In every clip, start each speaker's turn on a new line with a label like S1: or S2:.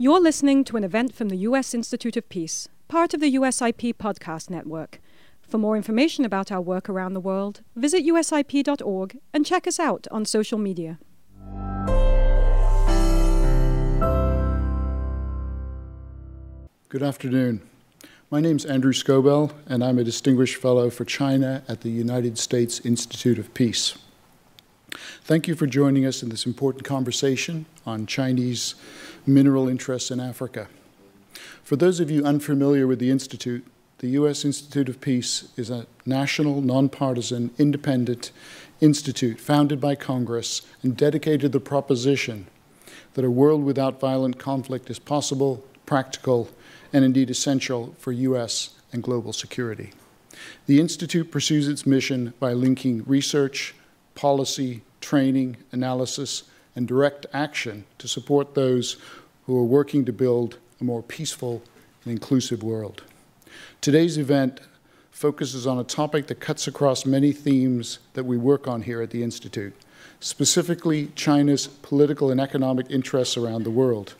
S1: You're listening to an event from the U.S. Institute of Peace, part of the USIP podcast network. For more information about our work around the world, visit usip.org and check us out on social media.
S2: Good afternoon. My name is Andrew Scobell, and I'm a Distinguished Fellow for China at the United States Institute of Peace. Thank you for joining us in this important conversation on Chinese mineral interests in Africa. For those of you unfamiliar with the Institute, the U.S. Institute of Peace is a national, nonpartisan, independent institute founded by Congress and dedicated to the proposition that a world without violent conflict is possible, practical, and indeed essential for U.S. and global security. The Institute pursues its mission by linking research, policy, training, analysis, and direct action to support those who are working to build a more peaceful and inclusive world. Today's event focuses on a topic that cuts across many themes that we work on here at the Institute, specifically China's political and economic interests around the world,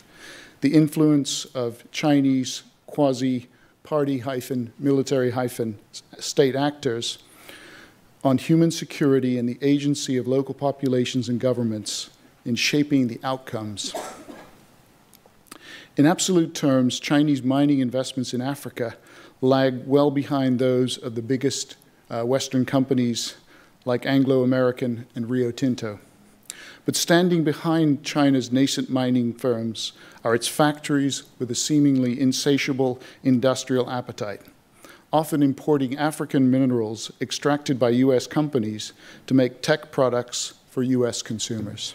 S2: the influence of Chinese quasi party hyphen military hyphen state actors on human security and the agency of local populations and governments in shaping the outcomes. In absolute terms, Chinese mining investments in Africa lag well behind those of the biggest uh, Western companies like Anglo American and Rio Tinto. But standing behind China's nascent mining firms are its factories with a seemingly insatiable industrial appetite often importing African minerals extracted by U.S. companies to make tech products for U.S. consumers.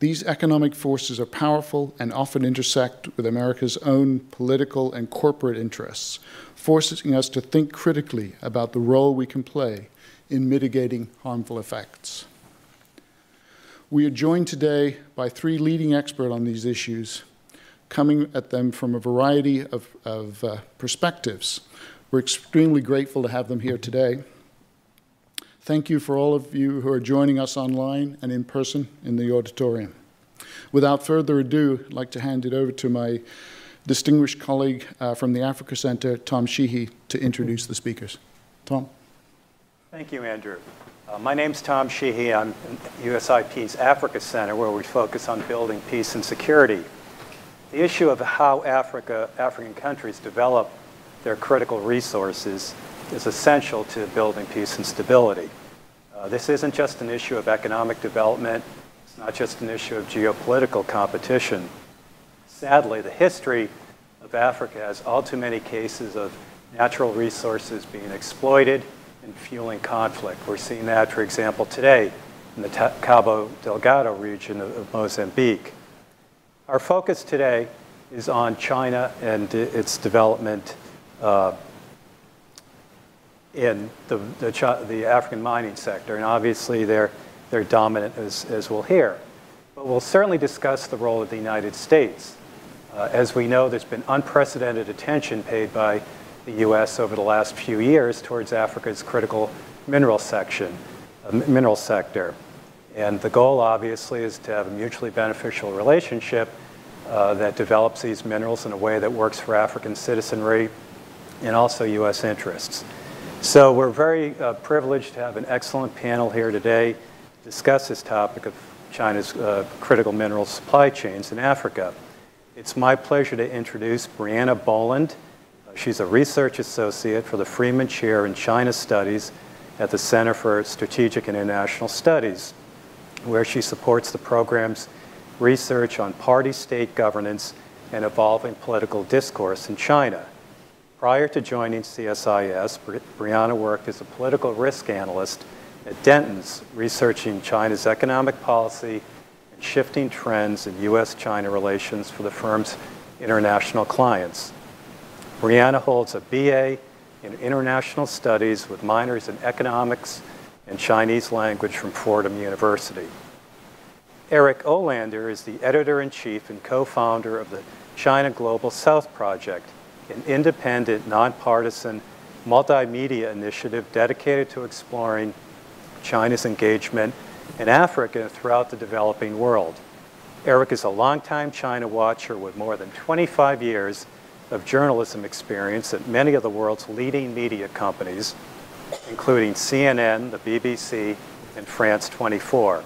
S2: These economic forces are powerful and often intersect with America's own political and corporate interests, forcing us to think critically about the role we can play in mitigating harmful effects. We are joined today by three leading experts on these issues coming at them from a variety of, of uh, perspectives. We're extremely grateful to have them here today. Thank you for all of you who are joining us online and in person in the auditorium. Without further ado, I'd like to hand it over to my distinguished colleague uh, from the Africa Center, Tom Sheehy, to introduce the speakers. Tom.
S3: Thank you, Andrew. Uh, my name's Tom Sheehy. I'm USIP's Africa Center, where we focus on building peace and security the issue of how Africa, African countries develop their critical resources is essential to building peace and stability. Uh, this isn't just an issue of economic development. It's not just an issue of geopolitical competition. Sadly, the history of Africa has all too many cases of natural resources being exploited and fueling conflict. We're seeing that, for example, today in the Cabo Delgado region of Mozambique. Our focus today is on China and its development uh, in the, the, the, African mining sector. And obviously, they're, they're dominant, as, as we'll hear. But we'll certainly discuss the role of the United States. Uh, as we know, there's been unprecedented attention paid by the U.S. over the last few years towards Africa's critical mineral section, uh, mineral sector. And the goal, obviously, is to have a mutually beneficial relationship uh, that develops these minerals in a way that works for African citizenry and also U.S. interests. So we're very uh, privileged to have an excellent panel here today to discuss this topic of China's uh, critical mineral supply chains in Africa. It's my pleasure to introduce Briana Boland. She's a research associate for the Freeman Chair in China Studies at the Center for Strategic and International Studies where she supports the program's research on party state governance and evolving political discourse in China. Prior to joining CSIS, Briana worked as a political risk analyst at Dentons, researching China's economic policy and shifting trends in U.S. China relations for the firm's international clients. Briana holds a BA in International Studies with minors in economics and Chinese language from Fordham University. Eric Olander is the editor in chief and co founder of the China Global South Project, an independent, nonpartisan multimedia initiative dedicated to exploring China's engagement in Africa and throughout the developing world. Eric is a longtime China watcher with more than 25 years of journalism experience at many of the world's leading media companies, including CNN, the BBC, and France 24.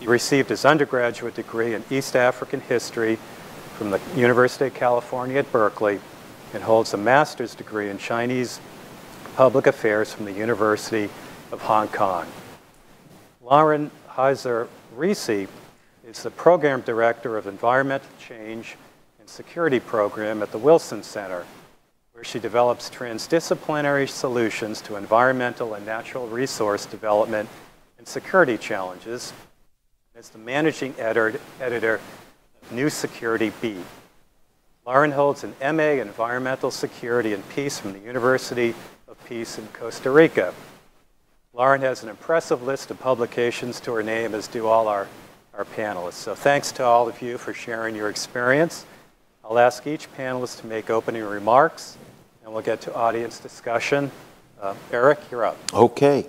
S3: He received his undergraduate degree in East African history from the University of California at Berkeley and holds a master's degree in Chinese public affairs from the University of Hong Kong. Lauren Herzer Risi is the program director of environmental change and security program at the Wilson Center, where she develops transdisciplinary solutions to environmental and natural resource development and security challenges as the managing editor, editor of New Security Beat. Lauren holds an MA in Environmental Security and Peace from the University of Peace in Costa Rica. Lauren has an impressive list of publications to her name, as do all our, our panelists. So thanks to all of you for sharing your experience. I'll ask each panelist to make opening remarks, and we'll get to audience discussion. Uh, Eric, you're up.
S4: Okay.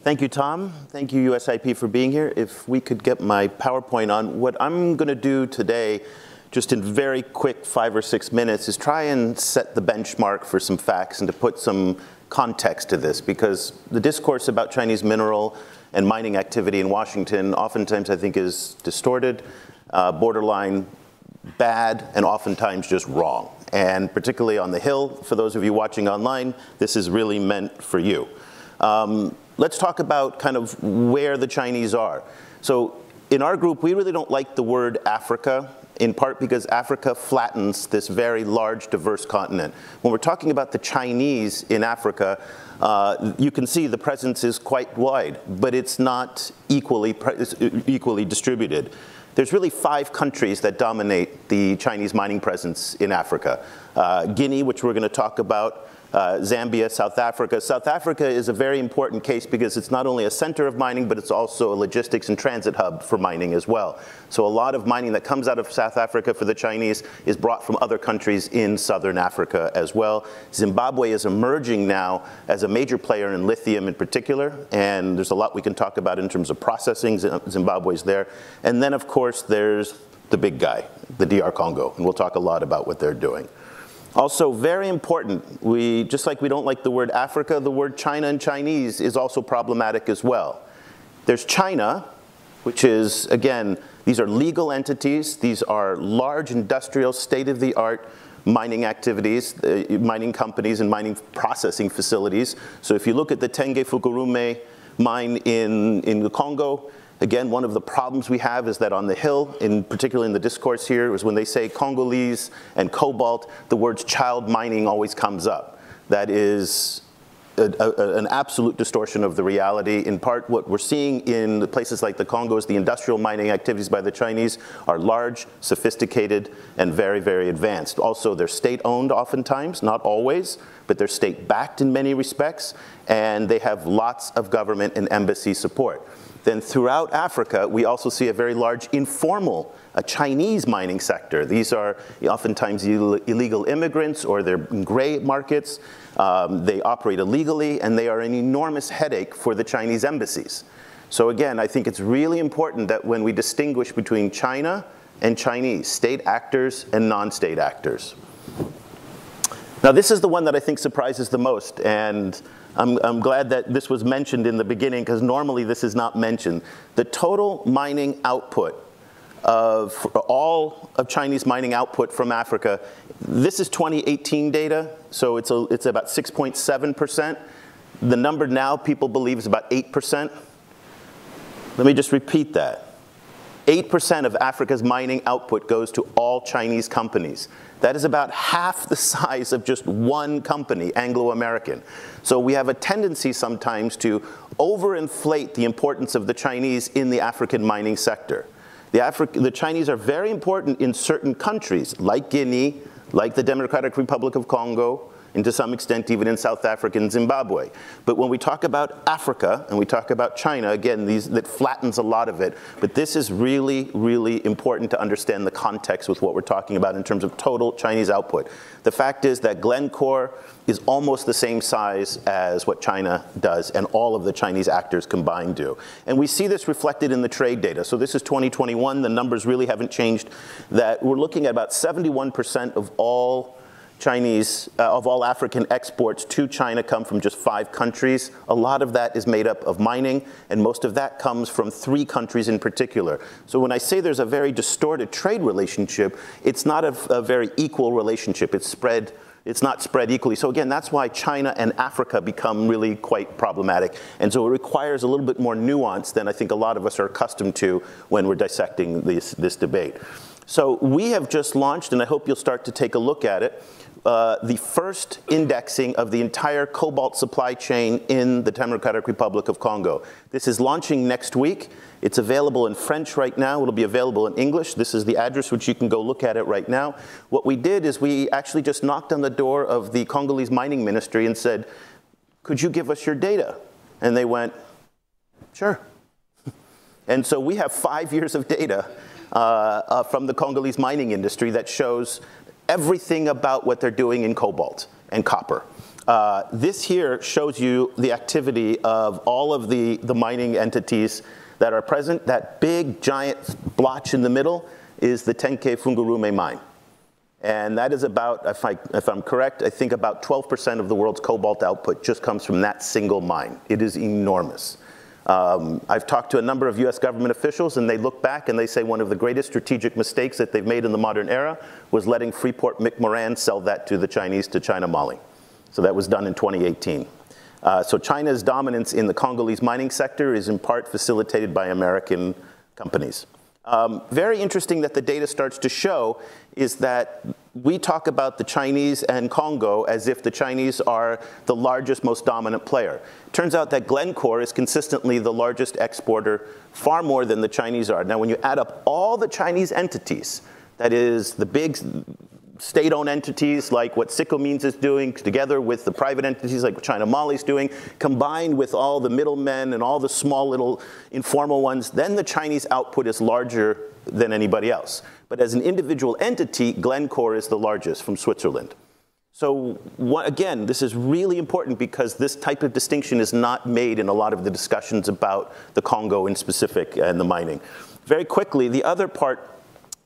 S4: Thank you, Tom. Thank you, USIP, for being here. If we could get my PowerPoint on, what I'm going to do today, just in very quick five or six minutes, is try and set the benchmark for some facts and to put some context to this, because the discourse about Chinese mineral and mining activity in Washington oftentimes I think is distorted, uh, borderline bad, and oftentimes just wrong. And particularly on the Hill, for those of you watching online, this is really meant for you. Um, let's talk about kind of where the Chinese are. So in our group, we really don't like the word Africa, in part because Africa flattens this very large, diverse continent. When we're talking about the Chinese in Africa, uh, you can see the presence is quite wide, but it's not equally, equally distributed. There's really five countries that dominate the Chinese mining presence in Africa. Uh, Guinea, which we're going to talk about, uh, Zambia, South Africa. South Africa is a very important case because it's not only a center of mining, but it's also a logistics and transit hub for mining as well. So a lot of mining that comes out of South Africa for the Chinese is brought from other countries in southern Africa as well. Zimbabwe is emerging now as a major player in lithium in particular, and there's a lot we can talk about in terms of processing. Zimbabwe's there. And then, of course, there's the big guy, the DR Congo, and we'll talk a lot about what they're doing. Also, very important, we, just like we don't like the word Africa, the word China and Chinese is also problematic as well. There's China, which is, again, these are legal entities. These are large industrial, state-of-the-art mining activities, uh, mining companies and mining processing facilities. So if you look at the Tenke Fungurume mine in, in the Congo, Again, one of the problems we have is that on the Hill, in particular in the discourse here, is when they say Congolese and cobalt, the words child mining always comes up. That is a, a, an absolute distortion of the reality. In part, what we're seeing in places like the Congo is the industrial mining activities by the Chinese are large, sophisticated, and very, very advanced. Also, they're state-owned oftentimes, not always, but they're state-backed in many respects, and they have lots of government and embassy support. Then throughout Africa, we also see a very large informal a Chinese mining sector. These are oftentimes Ill illegal immigrants or they're in gray markets. Um, they operate illegally and they are an enormous headache for the Chinese embassies. So again, I think it's really important that when we distinguish between China and Chinese, state actors and non-state actors. Now this is the one that I think surprises the most and I'm, I'm glad that this was mentioned in the beginning because normally this is not mentioned. The total mining output of all of Chinese mining output from Africa, this is 2018 data, so it's, a, it's about 6.7%. The number now people believe is about 8%. Let me just repeat that. 8% of Africa's mining output goes to all Chinese companies. That is about half the size of just one company, Anglo-American. So we have a tendency sometimes to overinflate the importance of the Chinese in the African mining sector. The, Afri the Chinese are very important in certain countries, like Guinea, like the Democratic Republic of Congo, and to some extent even in South Africa and Zimbabwe. But when we talk about Africa and we talk about China, again, these, that flattens a lot of it. But this is really, really important to understand the context with what we're talking about in terms of total Chinese output. The fact is that Glencore is almost the same size as what China does and all of the Chinese actors combined do. And we see this reflected in the trade data. So this is 2021, the numbers really haven't changed, that we're looking at about 71% of all Chinese, uh, of all African exports to China come from just five countries. A lot of that is made up of mining, and most of that comes from three countries in particular. So when I say there's a very distorted trade relationship, it's not a, a very equal relationship. It's spread it's not spread equally. So again, that's why China and Africa become really quite problematic. And so it requires a little bit more nuance than I think a lot of us are accustomed to when we're dissecting this, this debate. So we have just launched, and I hope you'll start to take a look at it, uh, the first indexing of the entire cobalt supply chain in the Democratic Republic of Congo. This is launching next week. It's available in French right now. It'll be available in English. This is the address which you can go look at it right now. What we did is we actually just knocked on the door of the Congolese mining ministry and said, could you give us your data? And they went, sure. and so we have five years of data uh, uh, from the Congolese mining industry that shows everything about what they're doing in cobalt and copper. Uh, this here shows you the activity of all of the, the mining entities that are present. That big giant blotch in the middle is the Tenke Fungurume mine. And that is about, if, I, if I'm correct, I think about 12% of the world's cobalt output just comes from that single mine. It is enormous. Um, I've talked to a number of US government officials and they look back and they say one of the greatest strategic mistakes that they've made in the modern era was letting Freeport McMoRan sell that to the Chinese to China Moly. So that was done in 2018. Uh, so China's dominance in the Congolese mining sector is in part facilitated by American companies. Um, very interesting that the data starts to show is that we talk about the Chinese and Congo as if the Chinese are the largest, most dominant player. Turns out that Glencore is consistently the largest exporter, far more than the Chinese are. Now, when you add up all the Chinese entities, that is the big state-owned entities like what Sicomines is doing together with the private entities like China Moly is doing, combined with all the middlemen and all the small little informal ones, then the Chinese output is larger than anybody else. But as an individual entity, Glencore is the largest from Switzerland. So what, again, this is really important because this type of distinction is not made in a lot of the discussions about the Congo in specific and the mining. Very quickly, the other part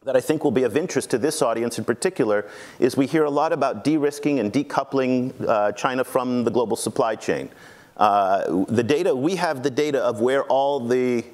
S4: that I think will be of interest to this audience in particular is we hear a lot about de-risking and decoupling uh, China from the global supply chain. Uh, the data, we have the data of where all the,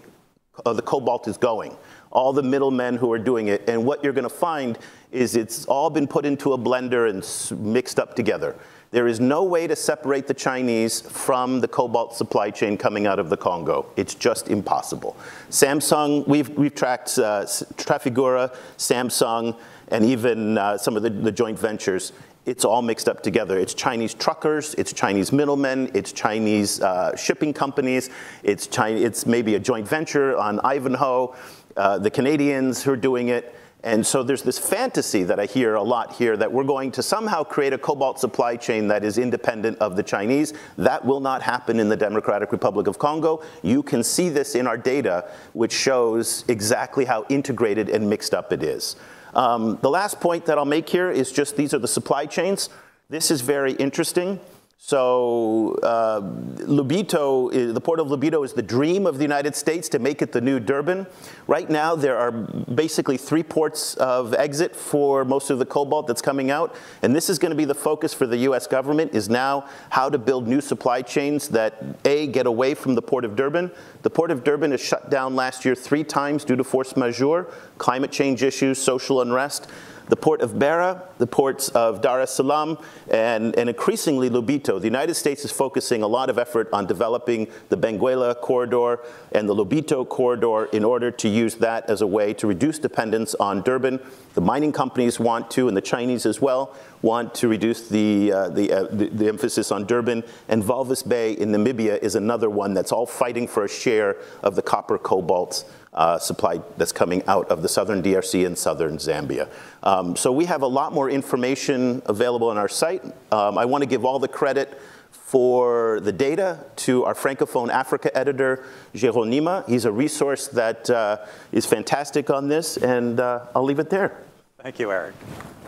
S4: uh, the cobalt is going, all the middlemen who are doing it, and what you're gonna find is it's all been put into a blender and mixed up together. There is no way to separate the Chinese from the cobalt supply chain coming out of the Congo. It's just impossible. Samsung, we've, we've tracked uh, Trafigura, Samsung, and even uh, some of the, the joint ventures it's all mixed up together. It's Chinese truckers, it's Chinese middlemen, it's Chinese uh, shipping companies, it's, China, it's maybe a joint venture on Ivanhoe, uh, the Canadians who are doing it. And so there's this fantasy that I hear a lot here that we're going to somehow create a cobalt supply chain that is independent of the Chinese. That will not happen in the Democratic Republic of Congo. You can see this in our data, which shows exactly how integrated and mixed up it is. Um, the last point that I'll make here is just these are the supply chains. This is very interesting. So uh, Lobito, the port of Lobito is the dream of the United States to make it the new Durban. Right now, there are basically three ports of exit for most of the cobalt that's coming out. And this is going to be the focus for the US government is now how to build new supply chains that, A, get away from the port of Durban. The port of Durban is shut down last year three times due to force majeure, climate change issues, social unrest the port of Beira, the ports of Dar es Salaam, and, and increasingly Lobito. The United States is focusing a lot of effort on developing the Benguela corridor and the Lobito corridor in order to use that as a way to reduce dependence on Durban. The mining companies want to, and the Chinese as well, want to reduce the, uh, the, uh, the, the, emphasis on Durban. And Walvis Bay in Namibia is another one that's all fighting for a share of the copper cobalt uh, supply that's coming out of the southern DRC and southern Zambia. Um, so we have a lot more information available on our site. Um, I want to give all the credit for the data to our Francophone Africa editor, Geraud Neema. He's a resource that uh, is fantastic on this, and uh, I'll leave it there.
S3: Thank you, Eric.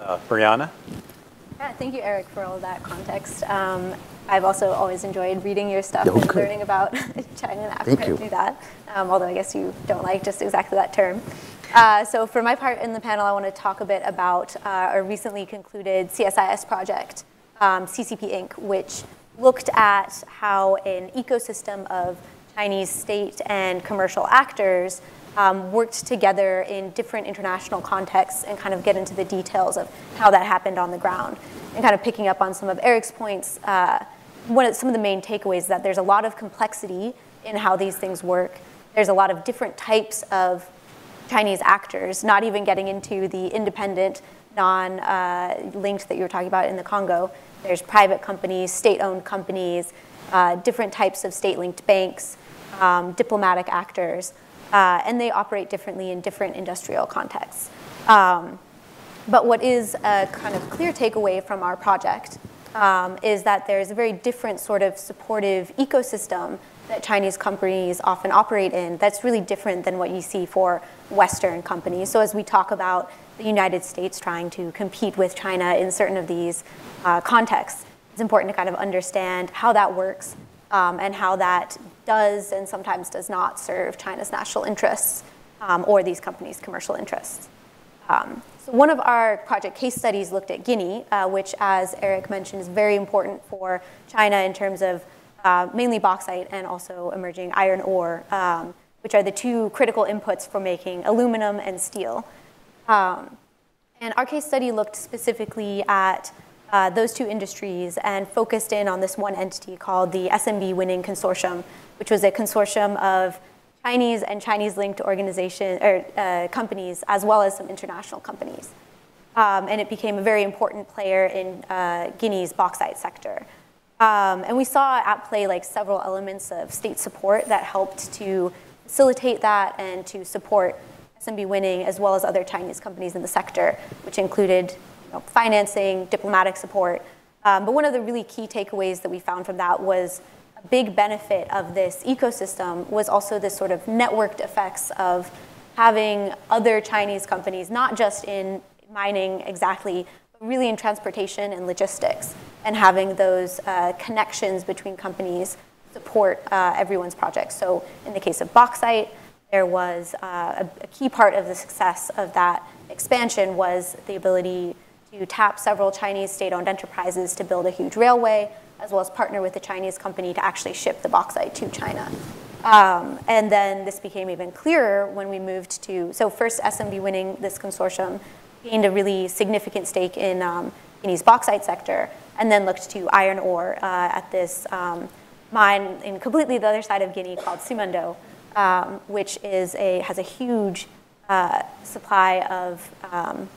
S3: Uh, Briana?
S5: Yeah, thank you, Eric, for all that context. Um, I've also always enjoyed reading your stuff
S4: Oh,
S5: and learning about China and Africa through that, um, although I guess you don't like just exactly that term. Uh, so for my part in the panel, I want to talk a bit about uh, our recently concluded CSIS project, um, CCP Inc., which looked at how an ecosystem of Chinese state and commercial actors um, worked together in different international contexts and kind of get into the details of how that happened on the ground. And kind of picking up on some of Eric's points, uh, one of, some of the main takeaways is that there's a lot of complexity in how these things work. There's a lot of different types of Chinese actors, not even getting into the independent, non-linked that you were talking about in the Congo. There's private companies, state-owned companies, uh, different types of state-linked banks, um, diplomatic actors, uh, and they operate differently in different industrial contexts. Um, but what is a kind of clear takeaway from our project um, is that there's a very different sort of supportive ecosystem that Chinese companies often operate in that's really different than what you see for Western companies. So as we talk about the United States trying to compete with China in certain of these uh, contexts, it's important to kind of understand how that works um, and how that does and sometimes does not serve China's national interests um, or these companies' commercial interests. Um, so one of our project case studies looked at Guinea, uh, which, as Eric mentioned, is very important for China in terms of uh, mainly bauxite and also emerging iron ore, um, which are the two critical inputs for making aluminum and steel. Um, and our case study looked specifically at uh, those two industries and focused in on this one entity called the SMB Winning Consortium, which was a consortium of Chinese and Chinese-linked organization or uh, companies, as well as some international companies. Um, and it became a very important player in uh, Guinea's bauxite sector. Um, and we saw at play like several elements of state support that helped to facilitate that and to support SMB winning as well as other Chinese companies in the sector, which included you know, financing, diplomatic support. Um, but one of the really key takeaways that we found from that was big benefit of this ecosystem was also this sort of networked effects of having other Chinese companies, not just in mining exactly, but really in transportation and logistics, and having those uh, connections between companies support uh, everyone's projects. So in the case of bauxite, there was uh, a, a key part of the success of that expansion was the ability to tap several Chinese state-owned enterprises to build a huge railway, as well as partner with a Chinese company to actually ship the bauxite to China. Um, and then this became even clearer when we moved to, so first SMB winning this consortium gained a really significant stake in um, Guinea's bauxite sector, and then looked to iron ore uh, at this um, mine in completely the other side of Guinea called Simandou, um, which is a, has a huge uh, supply of um,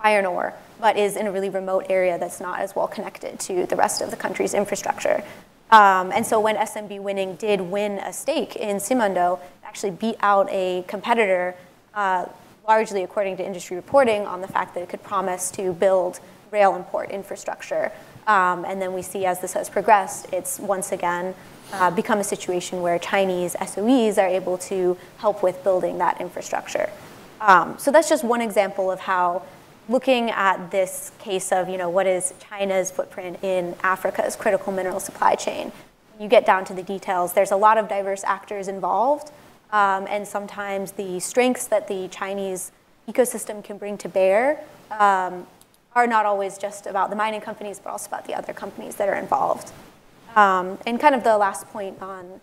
S5: iron ore, but is in a really remote area that's not as well connected to the rest of the country's infrastructure. Um, and so when SMB Winning did win a stake in Simandou, actually beat out a competitor, uh, largely according to industry reporting, on the fact that it could promise to build rail and port infrastructure. Um, and then we see as this has progressed, it's once again uh, become a situation where Chinese SOEs are able to help with building that infrastructure. Um, so that's just one example of how looking at this case of, you know, what is China's footprint in Africa's critical mineral supply chain, you get down to the details. There's a lot of diverse actors involved, um, and sometimes the strengths that the Chinese ecosystem can bring to bear um, are not always just about the mining companies, but also about the other companies that are involved. Um, and kind of the last point on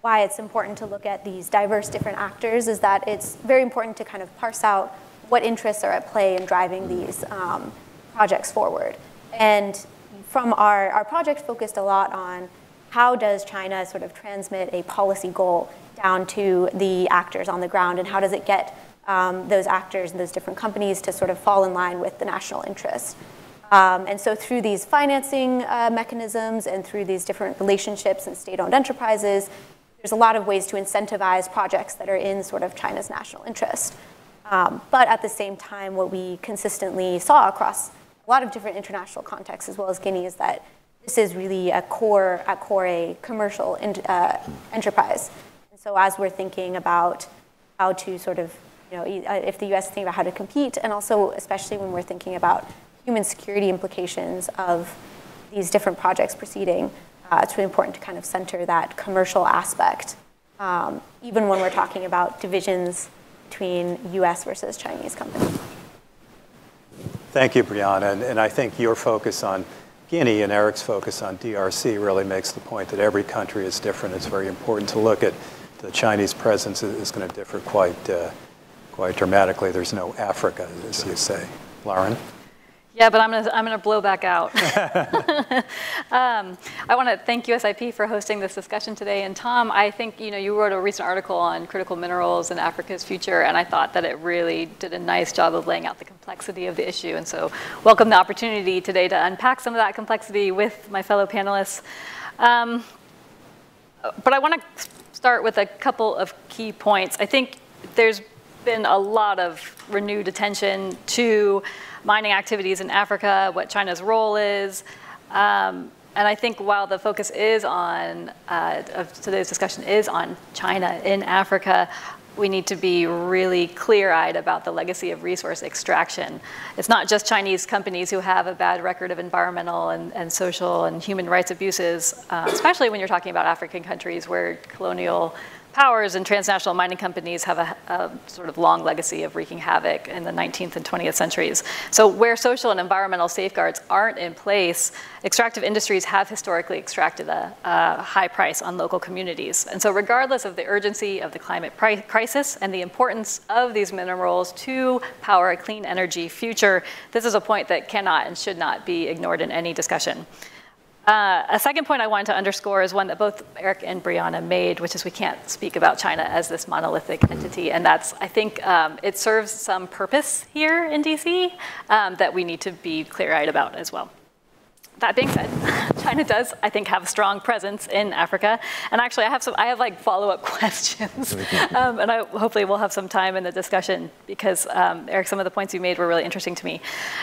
S5: why it's important to look at these diverse different actors is that it's very important to kind of parse out what interests are at play in driving these um, projects forward. And from our, our project focused a lot on how does China sort of transmit a policy goal down to the actors on the ground and how does it get um, those actors and those different companies to sort of fall in line with the national interest. Um, and so through these financing uh, mechanisms and through these different relationships and state-owned enterprises, there's a lot of ways to incentivize projects that are in sort of China's national interest. Um, but at the same time, what we consistently saw across a lot of different international contexts, as well as Guinea, is that this is really a core, at core, a commercial in, uh, enterprise. And so as we're thinking about how to sort of, you know, uh, if the U.S. is thinking about how to compete, and also especially when we're thinking about human security implications of these different projects proceeding, uh, it's really important to kind of center that commercial aspect, um, even when we're talking about divisions between US versus Chinese companies.
S3: Thank you, Briana. And, and, I think your focus on Guinea and Eric's focus on DRC really makes the point that every country is different. It's very important to look at the Chinese presence is going to differ quite, uh, quite dramatically. There's no Africa, as you say. Lauren?
S6: Yeah, but I'm going to I'm gonna blow back out. um, I want to thank USIP for hosting this discussion today. And Tom, I think you know you wrote a recent article on critical minerals and Africa's future, and I thought that it really did a nice job of laying out the complexity of the issue. And so, welcome the opportunity today to unpack some of that complexity with my fellow panelists. Um, but I want to start with a couple of key points. I think there's been a lot of renewed attention to mining activities in Africa, what China's role is. Um, and I think while the focus is on, uh, of today's discussion is on China in Africa, we need to be really clear eyed about the legacy of resource extraction. It's not just Chinese companies who have a bad record of environmental and, and social and human rights abuses, uh, especially when you're talking about African countries where colonial powers and transnational mining companies have a, a, sort of long legacy of wreaking havoc in the 19th and 20th centuries. So where social and environmental safeguards aren't in place, extractive industries have historically extracted a, a high price on local communities. And so regardless of the urgency of the climate crisis and the importance of these minerals to power a clean energy future, this is a point that cannot and should not be ignored in any discussion. Uh, a second point I wanted to underscore is one that both Eric and Briana made, which is we can't speak about China as this monolithic entity. And that's, I think, um, it serves some purpose here in DC um, that we need to be clear eyed about as well. That being said, China does, I think, have a strong presence in Africa. And actually, I have some, I have like follow-up questions, um, and I, hopefully we'll have some time in the discussion because um, Eric, some of the points you made were really interesting to me.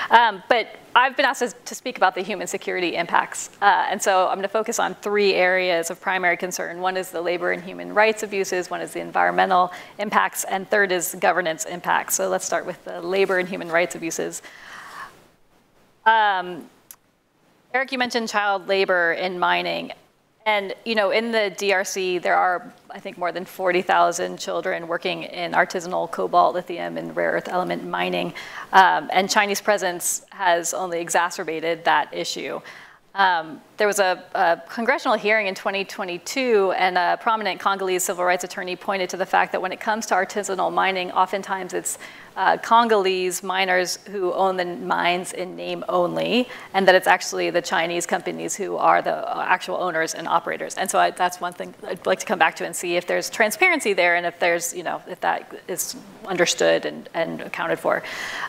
S6: Um, but I've been asked to, to, speak about the human security impacts, uh, and so I'm going to focus on three areas of primary concern. One is the labor and human rights abuses. One is the environmental impacts, and third is governance impacts. So let's start with the labor and human rights abuses. Um, Eric, you mentioned child labor in mining. And you know, in the DRC, there are, I think, more than 40,000 children working in artisanal cobalt, lithium, and rare earth element mining. Um, and Chinese presence has only exacerbated that issue. Um, there was a, a, congressional hearing in 2022, and a prominent Congolese civil rights attorney pointed to the fact that when it comes to artisanal mining, oftentimes it's uh, Congolese miners who own the mines in name only, and that it's actually the Chinese companies who are the actual owners and operators. And so I, that's one thing I'd like to come back to and see if there's transparency there, and if there's, you know, if that is understood and, and accounted for.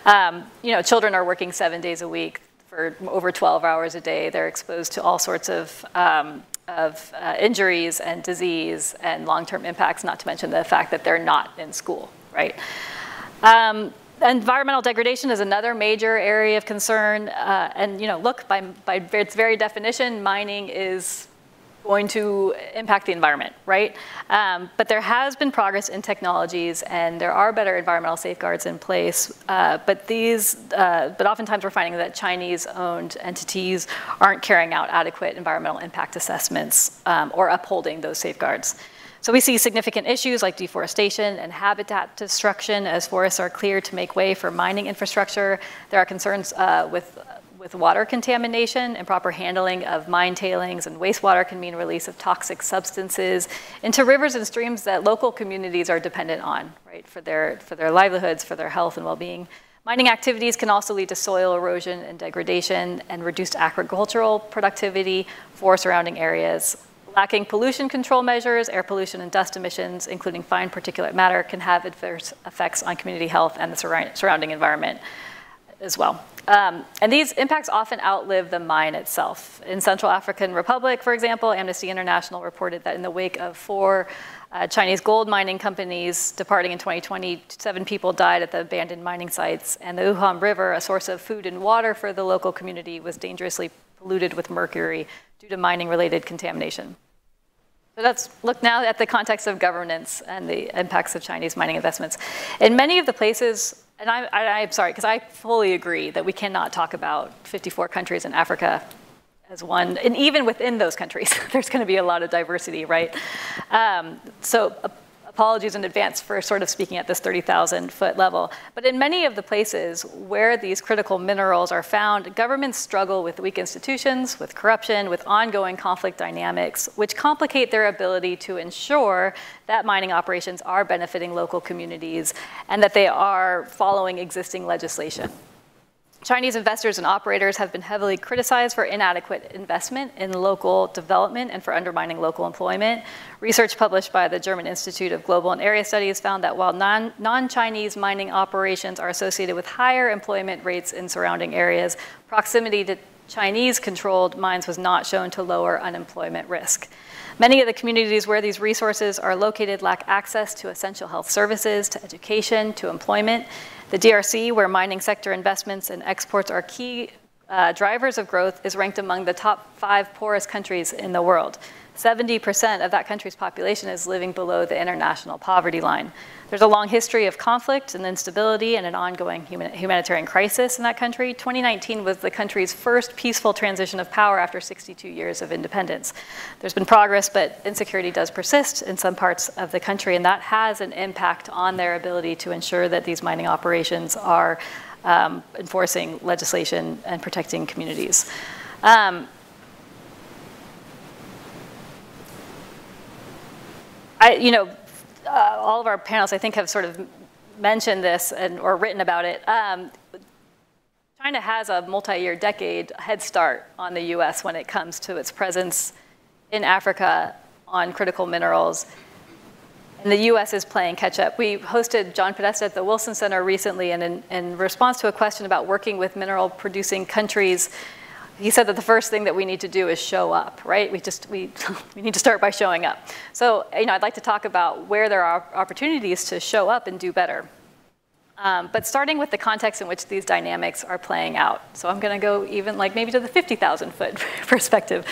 S6: Um, you know, children are working seven days a week for over 12 hours a day. They're exposed to all sorts of, um, of uh, injuries and disease and long-term impacts, not to mention the fact that they're not in school, right? Um, environmental degradation is another major area of concern. Uh, and you know, look, by, by its very definition, mining is going to impact the environment, right? Um, but there has been progress in technologies, and there are better environmental safeguards in place. Uh, but these, uh, but oftentimes we're finding that Chinese-owned entities aren't carrying out adequate environmental impact assessments um, or upholding those safeguards. So we see significant issues like deforestation and habitat destruction as forests are cleared to make way for mining infrastructure. There are concerns uh, with with water contamination, improper handling of mine tailings and wastewater can mean release of toxic substances into rivers and streams that local communities are dependent on, right, for their, for their livelihoods, for their health and well-being. Mining activities can also lead to soil erosion and degradation and reduced agricultural productivity for surrounding areas. Lacking pollution control measures, air pollution and dust emissions, including fine particulate matter, can have adverse effects on community health and the surrounding environment as well. Um, and these impacts often outlive the mine itself. In Central African Republic, for example, Amnesty International reported that in the wake of four uh, Chinese gold mining companies departing in 2020, seven people died at the abandoned mining sites, and the Ouham River, a source of food and water for the local community, was dangerously polluted with mercury due to mining-related contamination. So let's look now at the context of governance and the impacts of Chinese mining investments. In many of the places, and I, am sorry, because I fully agree that we cannot talk about 54 countries in Africa as one, and even within those countries, there's going to be a lot of diversity, right? Um, so apologies in advance for sort of speaking at this 30,000 foot level. But in many of the places where these critical minerals are found, governments struggle with weak institutions, with corruption, with ongoing conflict dynamics, which complicate their ability to ensure that mining operations are benefiting local communities and that they are following existing legislation. Chinese investors and operators have been heavily criticized for inadequate investment in local development and for undermining local employment. Research published by the German Institute of Global and Area Studies found that while non Chinese mining operations are associated with higher employment rates in surrounding areas, proximity to Chinese controlled mines was not shown to lower unemployment risk. Many of the communities where these resources are located lack access to essential health services, to education, to employment. The DRC, where mining sector investments and exports are key uh, drivers of growth, is ranked among the top five poorest countries in the world. 70% of that country's population is living below the international poverty line. There's a long history of conflict and instability and an ongoing human, humanitarian crisis in that country. 2019 was the country's first peaceful transition of power after 62 years of independence. There's been progress, but insecurity does persist in some parts of the country, and that has an impact on their ability to ensure that these mining operations are um, enforcing legislation and protecting communities. Um, I, you know, uh, all of our panels, I think, have sort of mentioned this and, or written about it. Um, China has a multi-year decade head start on the U.S. when it comes to its presence in Africa on critical minerals. And the U.S. is playing catch up. We hosted John Podesta at the Wilson Center recently, and in, in response to a question about working with mineral producing countries, he said that the first thing that we need to do is show up, right? We just we, we need to start by showing up. So you know, I'd like to talk about where there are opportunities to show up and do better. Um, but starting with the context in which these dynamics are playing out. So I'm going to go even like maybe to the 50,000 foot perspective.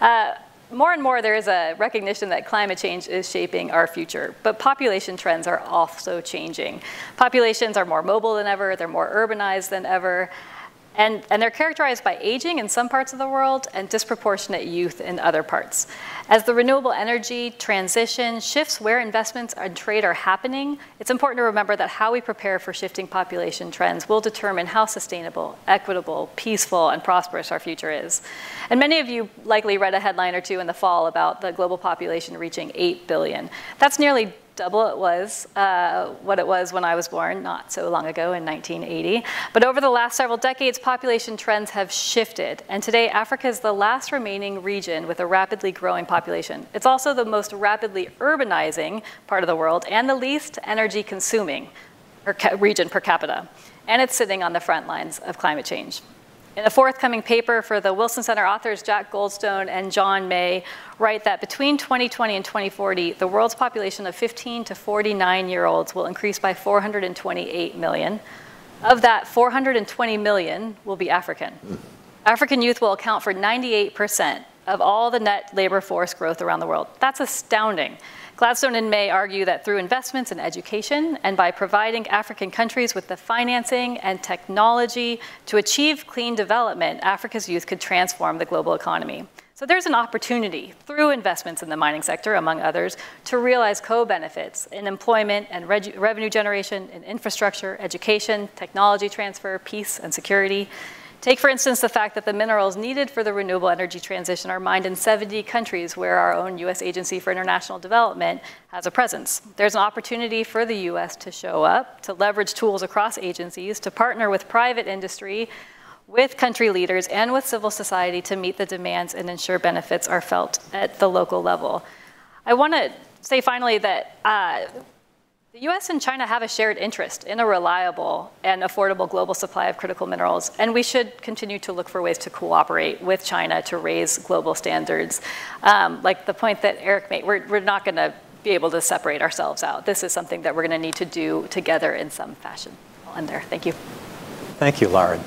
S6: Uh, more and more there is a recognition that climate change is shaping our future, but population trends are also changing. Populations are more mobile than ever, they're more urbanized than ever, and, and, they're characterized by aging in some parts of the world and disproportionate youth in other parts. As the renewable energy transition shifts where investments and trade are happening, it's important to remember that how we prepare for shifting population trends will determine how sustainable, equitable, peaceful, and prosperous our future is. And many of you likely read a headline or two in the fall about the global population reaching 8 billion. That's nearly double it was uh, what it was when I was born, not so long ago in 1980. But over the last several decades, population trends have shifted, and today Africa is the last remaining region with a rapidly growing population. It's also the most rapidly urbanizing part of the world and the least energy consuming region per capita. And it's sitting on the front lines of climate change. In a forthcoming paper for the Wilson Center authors Jack Goldstone and John May write that between 2020 and 2040, the world's population of 15 to 49 year olds will increase by 428 million. Of that, 420 million will be African. African youth will account for 98% of all the net labor force growth around the world. That's astounding. Goldstone and May argue that through investments in education and by providing African countries with the financing and technology to achieve clean development, Africa's youth could transform the global economy. So there's an opportunity through investments in the mining sector, among others, to realize co-benefits in employment and revenue generation, in infrastructure, education, technology transfer, peace and security. Take, for instance, the fact that the minerals needed for the renewable energy transition are mined in 70 countries where our own US Agency for International Development has a presence. There's an opportunity for the US to show up, to leverage tools across agencies, to partner with private industry, with country leaders, and with civil society to meet the demands and ensure benefits are felt at the local level. I want to say finally that uh, The US and China have a shared interest in a reliable and affordable global supply of critical minerals, and we should continue to look for ways to cooperate with China to raise global standards. Um, like the point that Eric made, we're, we're not going to be able to separate ourselves out. This is something that we're going to need to do together in some fashion. I'll end there. Thank you.
S3: Thank you, Lauren.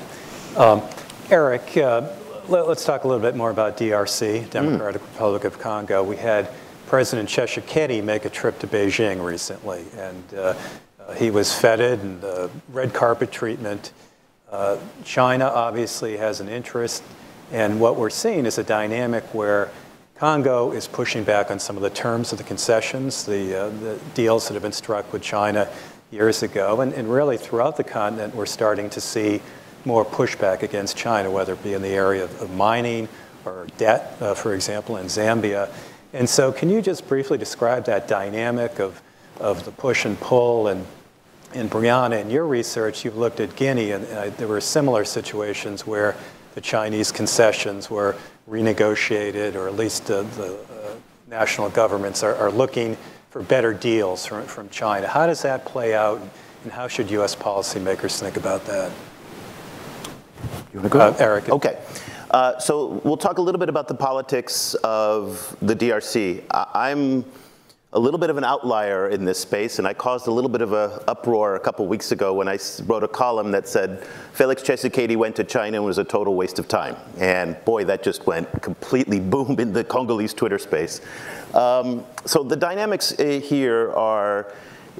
S3: Um, Eric, uh, let, us talk a little bit more about DRC, Democratic mm. Republic of Congo. We had President Tshisekedi make a trip to Beijing recently, and uh, uh, he was feted and the red carpet treatment. Uh, China obviously has an interest, and what we're seeing is a dynamic where Congo is pushing back on some of the terms of the concessions, the, uh, the deals that have been struck with China years ago, and, and really throughout the continent, we're starting to see more pushback against China, whether it be in the area of, of mining or debt, uh, for example, in Zambia. And so, can you just briefly describe that dynamic of, of the push and pull? And in Briana, in your research, you've looked at Guinea, and uh, there were similar situations where the Chinese concessions were renegotiated, or at least uh, the uh, national governments are, are, looking for better deals from, from China. How does that play out, and how should U.S. policymakers think about that?
S4: You want to go? Uh, Eric. Okay. Uh, so we'll talk a little bit about the politics of the DRC. I'm a little bit of an outlier in this space, and I caused a little bit of an uproar a couple weeks ago when I wrote a column that said Felix Tshisekedi went to China and was a total waste of time. And boy, that just went completely boom in the Congolese Twitter space. Um, so the dynamics uh, here are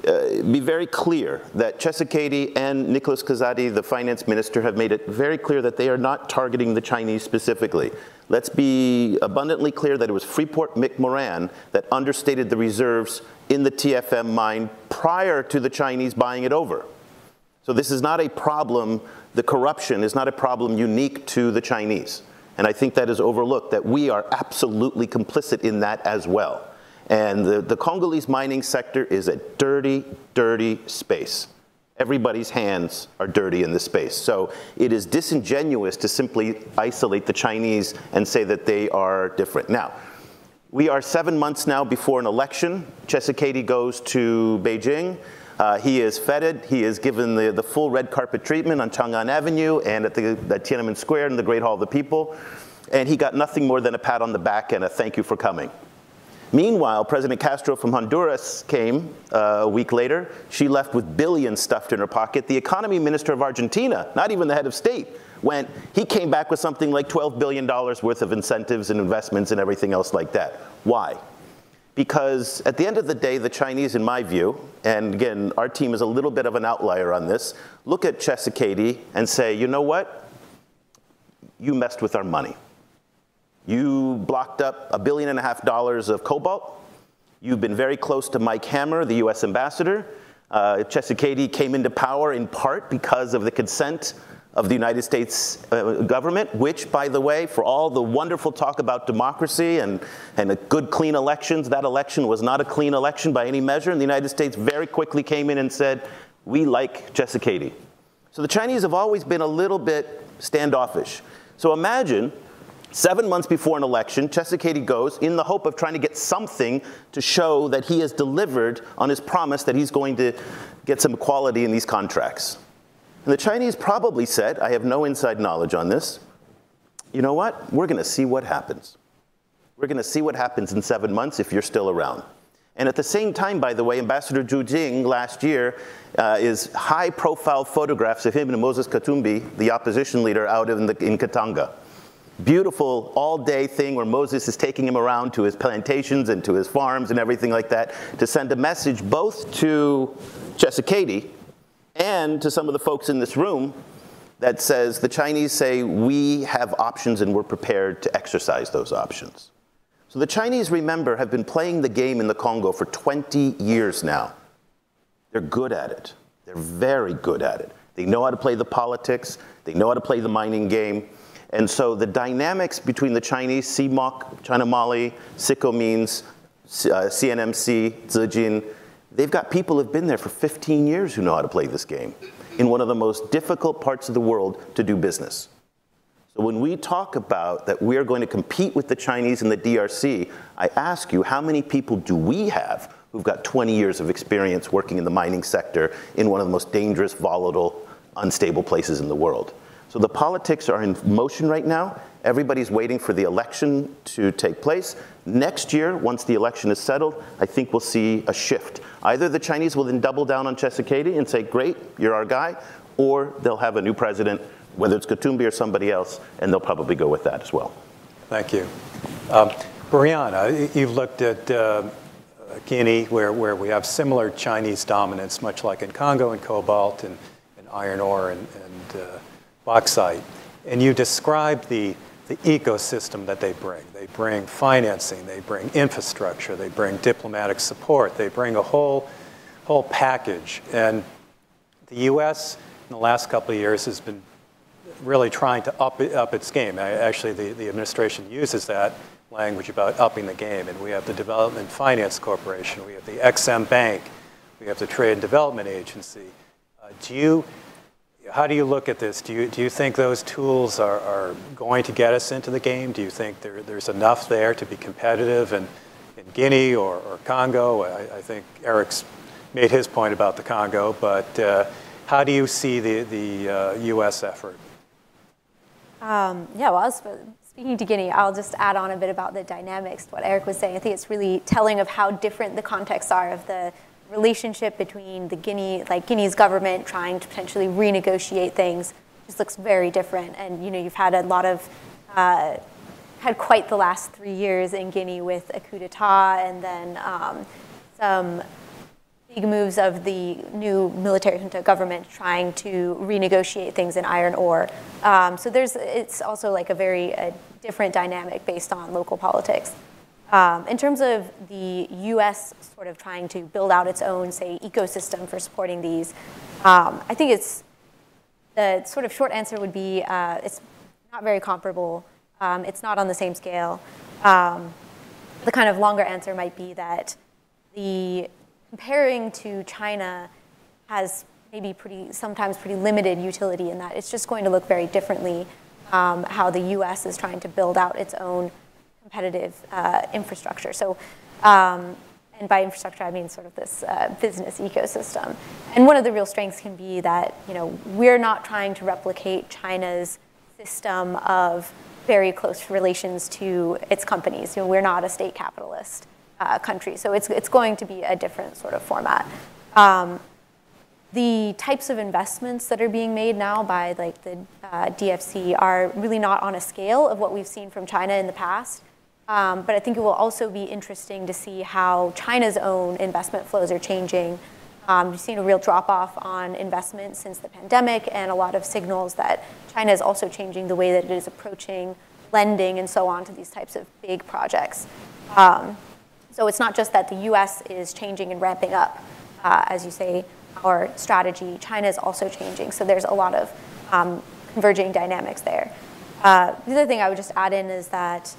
S4: uh, be very clear that Tshisekedi and Nicolas Kazadi, the finance minister, have made it very clear that they are not targeting the Chinese specifically. Let's be abundantly clear that it was Freeport McMoRan that understated the reserves in the TFM mine prior to the Chinese buying it over. So this is not a problem, the corruption is not a problem unique to the Chinese. And I think that is overlooked, that we are absolutely complicit in that as well. And the, the Congolese mining sector is a dirty, dirty space. Everybody's hands are dirty in this space. So it is disingenuous to simply isolate the Chinese and say that they are different. Now, we are seven months now before an election. Tshisekedi goes to Beijing. Uh, he is feted. He is given the, the full red carpet treatment on Chang'an Avenue and at the, the Tiananmen Square and the Great Hall of the People. And he got nothing more than a pat on the back and a thank you for coming. Meanwhile, President Castro from Honduras came uh, a week later. She left with billions stuffed in her pocket. The economy minister of Argentina, not even the head of state, went, he came back with something like $12 billion worth of incentives and investments and everything else like that. Why? Because at the end of the day, the Chinese, in my view, and again, our team is a little bit of an outlier on this, look at Tshisekedi and say, you know what? You messed with our money. You blocked up a billion and a half dollars of cobalt. You've been very close to Mike Hammer, the US ambassador. Uh, Tshisekedi came into power in part because of the consent of the United States uh, government, which, by the way, for all the wonderful talk about democracy and, and good, clean elections, that election was not a clean election by any measure. And the United States very quickly came in and said, we like Tshisekedi. So the Chinese have always been a little bit standoffish. So imagine Seven months before an election, Tshisekedi goes in the hope of trying to get something to show that he has delivered on his promise that he's going to get some equality in these contracts. And the Chinese probably said, I have no inside knowledge on this, you know what? We're going to see what happens. We're going to see what happens in seven months if you're still around. And at the same time, by the way, Ambassador Zhu Jing last year uh, is high profile photographs of him and Moses Katumbi, the opposition leader, out in, the, in Katanga beautiful all day thing where Moses is taking him around to his plantations and to his farms and everything like that to send a message both to Tshisekedi and to some of the folks in this room that says the Chinese say we have options and we're prepared to exercise those options. So the Chinese, remember, have been playing the game in the Congo for 20 years now. They're good at it. They're very good at it. They know how to play the politics. They know how to play the mining game. And so the dynamics between the Chinese, CMOC, China Moly, Sicomines, uh, CNMC, Zijin, they've got people who've been there for 15 years who know how to play this game in one of the most difficult parts of the world to do business. So when we talk about that we're going to compete with the Chinese in the DRC, I ask you, how many people do we have who've got 20 years of experience working in the mining sector in one of the most dangerous, volatile, unstable places in the world. So the politics are in motion right now. Everybody's waiting for the election to take place. Next year, once the election is settled, I think we'll see a shift. Either the Chinese will then double down on Tshisekedi and say, great, you're our guy, or they'll have a new president, whether it's Katumbi or somebody else, and they'll probably go with that as well.
S3: Thank you. Um, Briana, you've looked at uh, Guinea, where, where we have similar Chinese dominance, much like in Congo and cobalt and, and iron ore and, and uh, bauxite. And you describe the, the ecosystem that they bring. They bring financing, they bring infrastructure, they bring diplomatic support, they bring a whole, whole package. And the U.S. in the last couple of years has been really trying to up, up its game. Actually, the, the administration uses that language about upping the game. And we have the Development Finance Corporation, we have the Exim Bank, we have the Trade and Development Agency. Uh, do you, how do you look at this? Do you, do you think those tools are, are going to get us into the game? Do you think there, there's enough there to be competitive in, in Guinea or, or Congo? I, I, think Eric's made his point about the Congo, but uh, how do you see the, the uh, U.S. effort?
S5: Um, yeah, well, speaking to Guinea, I'll just add on a bit about the dynamics what Eric was saying. I think it's really telling of how different the contexts are of the relationship between the Guinea, like Guinea's government trying to potentially renegotiate things just looks very different. And you know, you've had a lot of, uh, had quite the last three years in Guinea with a coup d'état and then um, some big moves of the new military junta government trying to renegotiate things in iron ore. Um, so there's, it's also like a very different dynamic based on local politics. Um, in terms of the U.S. sort of trying to build out its own, say, ecosystem for supporting these, um, I think it's the sort of short answer would be uh, it's not very comparable. Um, it's not on the same scale. Um, the kind of longer answer might be that the comparing to China has maybe pretty sometimes pretty limited utility in that it's just going to look very differently um, how the U.S. is trying to build out its own competitive uh, infrastructure. So, um, and by infrastructure, I mean sort of this uh, business ecosystem. And one of the real strengths can be that you know we're not trying to replicate China's system of very close relations to its companies. You know, we're not a state capitalist uh, country, so it's it's going to be a different sort of format. Um, the types of investments that are being made now by like the uh, DFC are really not on a scale of what we've seen from China in the past. Um, but I think it will also be interesting to see how China's own investment flows are changing. Um, we've seen a real drop off on investment since the pandemic, and a lot of signals that China is also changing the way that it is approaching lending and so on to these types of big projects. Um, so it's not just that the US is changing and ramping up, uh, as you say, our strategy, China is also changing. So there's a lot of um, converging dynamics there. Uh, the other thing I would just add in is that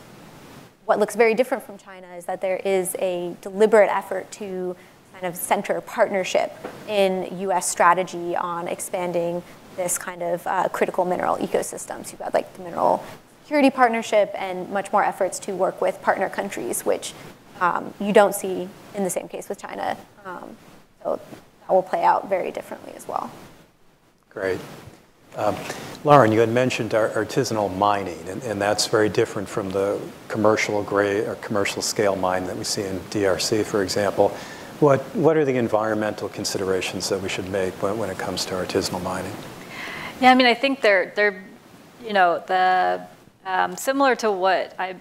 S5: what looks very different from China is that there is a deliberate effort to kind of center partnership in US strategy on expanding this kind of uh, critical mineral ecosystems. You've got like the mineral security partnership and much more efforts to work with partner countries, which um, you don't see in the same case with China. Um, so that will play out very differently as well.
S3: Great. Um, Lauren, you had mentioned artisanal mining, and, and, that's very different from the commercial grade or commercial scale mine that we see in DRC, for example. What, what are the environmental considerations that we should make when, when it comes to artisanal mining?
S6: Yeah, I mean, I think they're, they're you know, the, um, similar to what I,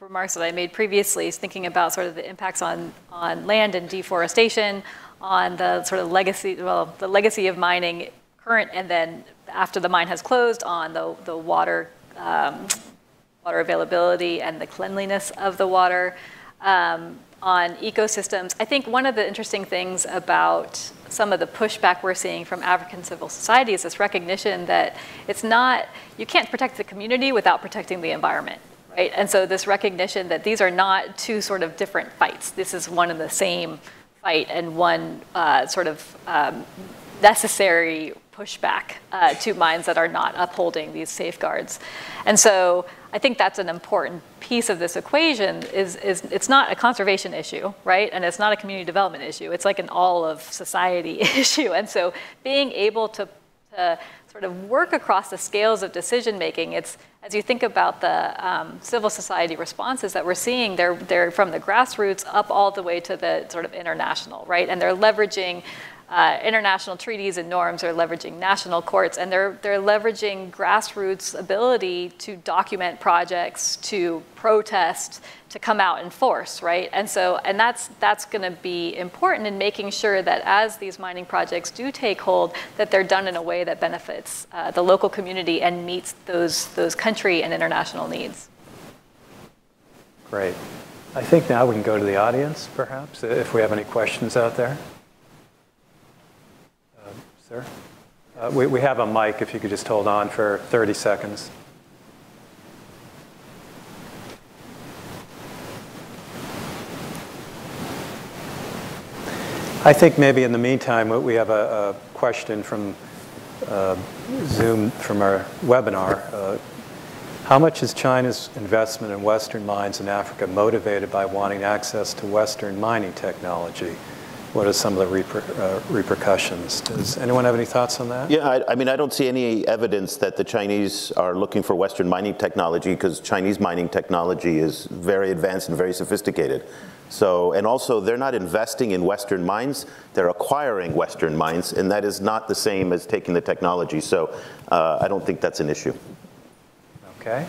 S6: remarks that I made previously, thinking about sort of the impacts on, on land and deforestation, on the sort of legacy, well, the legacy of mining current and then after the mine has closed on the, the water, um, water availability and the cleanliness of the water, um, on ecosystems. I think one of the interesting things about some of the pushback we're seeing from African civil society is this recognition that it's not, you can't protect the community without protecting the environment. Right? And so this recognition that these are not two sort of different fights. This is one and the same fight and one uh, sort of um, necessary pushback uh, to mines that are not upholding these safeguards. And so I think that's an important piece of this equation is, is it's not a conservation issue, right? And it's not a community development issue. It's like an all of society issue. And so being able to, to sort of work across the scales of decision making, it's as you think about the um, civil society responses that we're seeing, they're, they're from the grassroots up all the way to the sort of international, right? And they're leveraging uh, international treaties and norms are leveraging national courts, and they're, they're leveraging grassroots ability to document projects, to protest, to come out and force, right? And so, and that's, that's gonna be important in making sure that as these mining projects do take hold, that they're done in a way that benefits uh, the local community and meets those, those country and international needs.
S3: Great. I think now we can go to the audience, perhaps, if we have any questions out there. Sir? Uh, we, we have a mic, if you could just hold on for 30 seconds. I think maybe in the meantime, we have a, a question from uh, Zoom from our webinar. Uh, how much is China's investment in Western mines in Africa motivated by wanting access to Western mining technology? What are some of the reper, uh, repercussions? Does anyone have any thoughts on that?
S4: Yeah, I, I, mean, I don't see any evidence that the Chinese are looking for Western mining technology because Chinese mining technology is very advanced and very sophisticated. So, and also they're not investing in Western mines, they're acquiring Western mines, and that is not the same as taking the technology. So uh, I don't think that's an issue.
S3: Okay.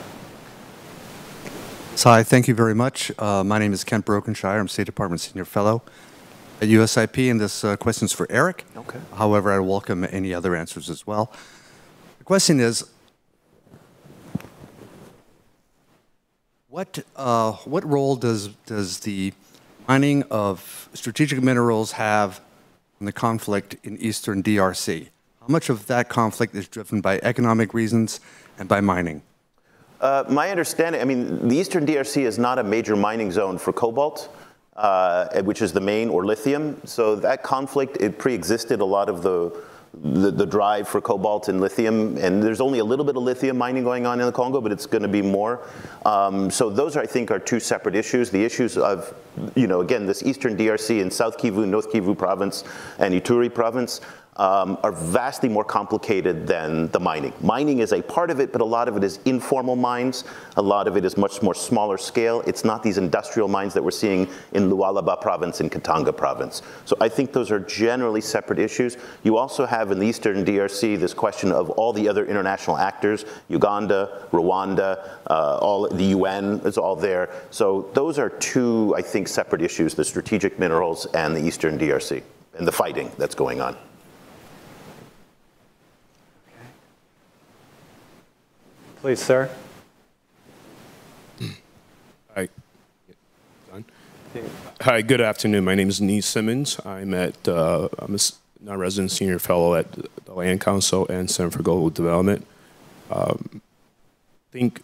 S7: Hi, thank you very much. Uh, my name is Kent Brokenshire. I'm State Department Senior Fellow at USIP, and this uh, question is for Eric.
S4: Okay.
S7: However, I welcome any other answers as well. The question is, what uh, what role does does the mining of strategic minerals have in the conflict in eastern DRC? How much of that conflict is driven by economic reasons and by mining?
S4: Uh, my understanding, I mean, the eastern DRC is not a major mining zone for cobalt uh, which is the main, or lithium. So that conflict, it pre-existed a lot of the, the, the, drive for cobalt and lithium, and there's only a little bit of lithium mining going on in the Congo, but it's going to be more. Um, so those, are, I think, are two separate issues. The issues of, you know, again, this eastern DRC and South Kivu, North Kivu province, and Ituri province, um, are vastly more complicated than the mining. Mining is a part of it, but a lot of it is informal mines. A lot of it is much more smaller scale. It's not these industrial mines that we're seeing in Lualaba province and Katanga province. So I think those are generally separate issues. You also have in the eastern DRC this question of all the other international actors, Uganda, Rwanda, uh, all the UN is all there. So those are two, I think, separate issues, the strategic minerals and the eastern DRC and the fighting that's going on.
S3: Please, sir.
S8: Hi. Hi, good afternoon. My name is Nee Simmons. I'm at, uh, I'm a non-resident senior fellow at the Land Council and Center for Global Development. Um, I think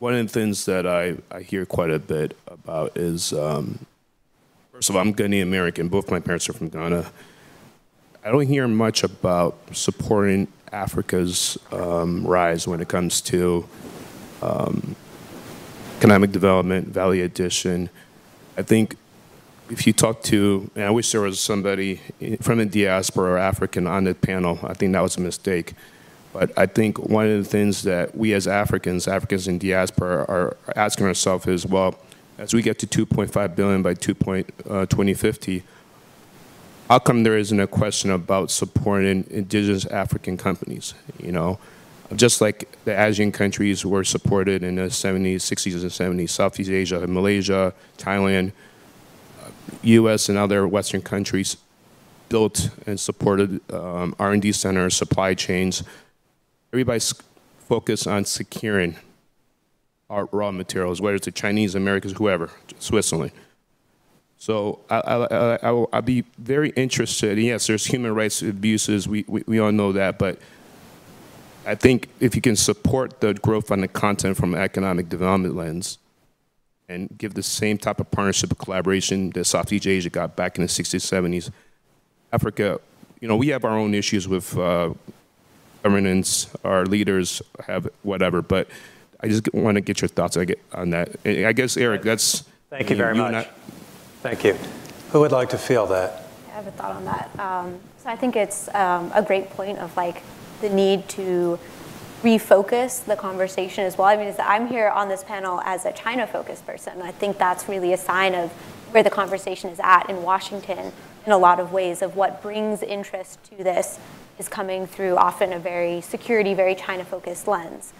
S8: one of the things that I, I hear quite a bit about is, um, first of all, I'm Ghanaian American. Both my parents are from Ghana. I don't hear much about supporting Africa's um, rise when it comes to um, economic development, value addition. I think if you talk to, and I wish there was somebody from the diaspora or African on the panel, I think that was a mistake. But I think one of the things that we as Africans, Africans in diaspora, are asking ourselves is, well, as we get to 2.5 billion by 2 point, uh, 2050, how come there isn't a question about supporting indigenous African companies? You know, just like the Asian countries were supported in the 70s, 60s, and 70s, Southeast Asia, Malaysia, Thailand, U.S. and other Western countries built and supported um, R&D centers, supply chains. Everybody's focused on securing our raw materials, whether it's the Chinese, Americans, whoever, Switzerland. So I, I, I, I'll be very interested. Yes, there's human rights abuses. We, we, we all know that. But I think if you can support the growth on the content from an economic development lens and give the same type of partnership and collaboration that Southeast Asia got back in the 60s, 70s, Africa, you know, we have our own issues with uh, governance, our leaders have whatever, but I just want to get your thoughts on that. I guess, Eric, that's.
S3: Thank you very you much. Thank you. Who would like to feel that?
S5: I have a thought on that. Um, so I think it's um, a great point of like the need to refocus the conversation as well. I mean, I'm here on this panel as a China-focused person. I think that's really a sign of where the conversation is at in Washington in a lot of ways of what brings interest to this is coming through often a very security, very China-focused lens.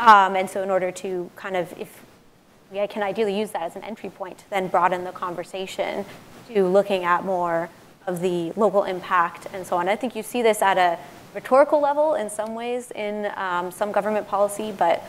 S5: Um, and so in order to kind of, if we can ideally use that as an entry point to then broaden the conversation to looking at more of the local impact and so on. I think you see this at a rhetorical level in some ways in um, some government policy, but